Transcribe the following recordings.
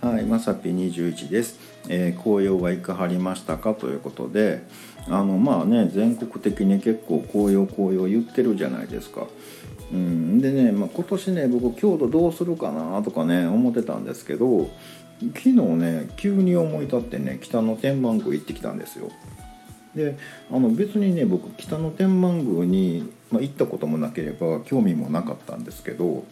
はい、まさぴ21です、えー紅葉はいかはりましたか？ということであのまあね全国的に結構紅葉紅葉言ってるじゃないですか。うんでね、まあ、今年ね僕京都どうするかなとかね思ってたんですけど昨日ね急に思い立ってね北の天満宮行ってきたんですよ。であの別にね僕北の天満宮に、まあ、行ったこともなければ興味もなかったんですけど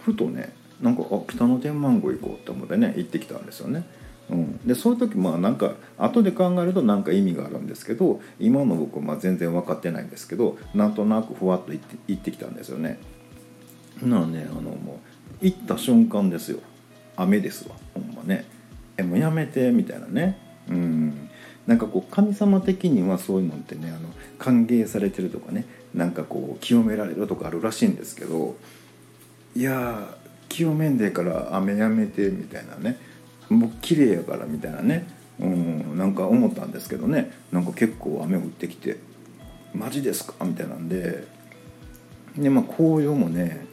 ふとねなんかあ北の天満宮行こうって思ってね行ってきたんですよね。うん、でそういう時まあなんか後で考えると何か意味があるんですけど今の僕はまあ全然分かってないんですけどなんとなくふわっと行って行ってきたんですよね。なあねあのもう行った瞬間ですよ。雨ですわ。ほんまね。えもうやめてみたいなね。うん。なんかこう神様的にはそういうのってねあの歓迎されてるとかねなんかこう清められるとかあるらしいんですけどいやー清めんでから雨やめてみたいなねもう綺麗やからみたいなねうんなんか思ったんですけどねなんか結構雨降ってきて「マジですか?」みたいなんででまあ紅葉もね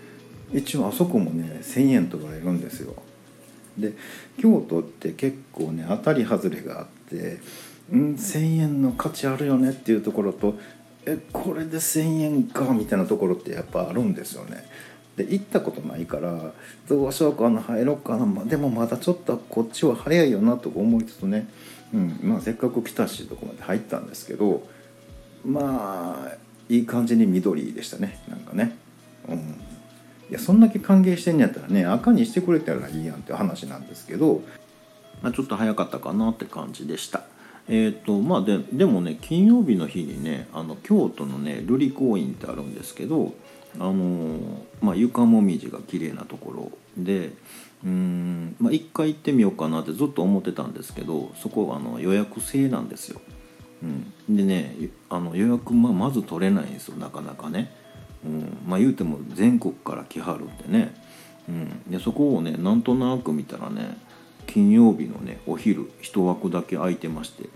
一応あそこもね1,000円とかいるんですよ。で京都って結構ね当たり外れがあってうん1,000円の価値あるよねっていうところとえこれで1,000円かみたいなところってやっぱあるんですよね。で行ったことないからどうしようかな入ろうかな、でもまだちょっとこっちは早いよなとか思いつつね、うんまあ、せっかく来たしとこまで入ったんですけどまあいい感じに緑でしたねなんかね。うんいやそんだけ歓迎してんやったらね赤にしてくれたらいいやんって話なんですけど、まあ、ちょっと早かったかなって感じでした。えーとまあ、ででもね金曜日の日にねあの京都のね瑠璃公院ってあるんですけど、あのまあ、床もみじが綺麗なところでうん、まあ、一回行ってみようかなってずっと思ってたんですけどそこはあの予約制なんですよ。うん、でねあの予約、ま、まず取れないんですよなかなかね。うん、まあ言うても全国から来はるんでね、うん、でそこをねなんとなく見たらね金曜日のねお昼一枠だけ空いてまして、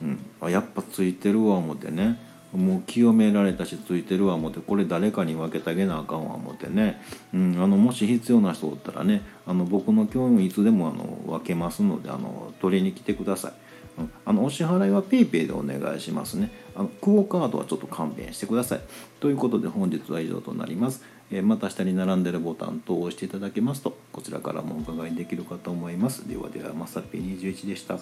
うん、あやっぱついてるわ思ってね。もう清められたしついてるわ思ってこれ誰かに分けてあげなあかんわ思ってね、うん、あのもし必要な人おったらねあの僕の興味いつでもあの分けますのであの取りに来てください。うんあのお支払いは PayPay でお願いしますね。あのクオカードはちょっと勘弁してください。ということで本日は以上となります。えーまた下に並んでるボタン等を押していただけますとこちらからもお伺いできるかと思います。ではではまさぴ21でした。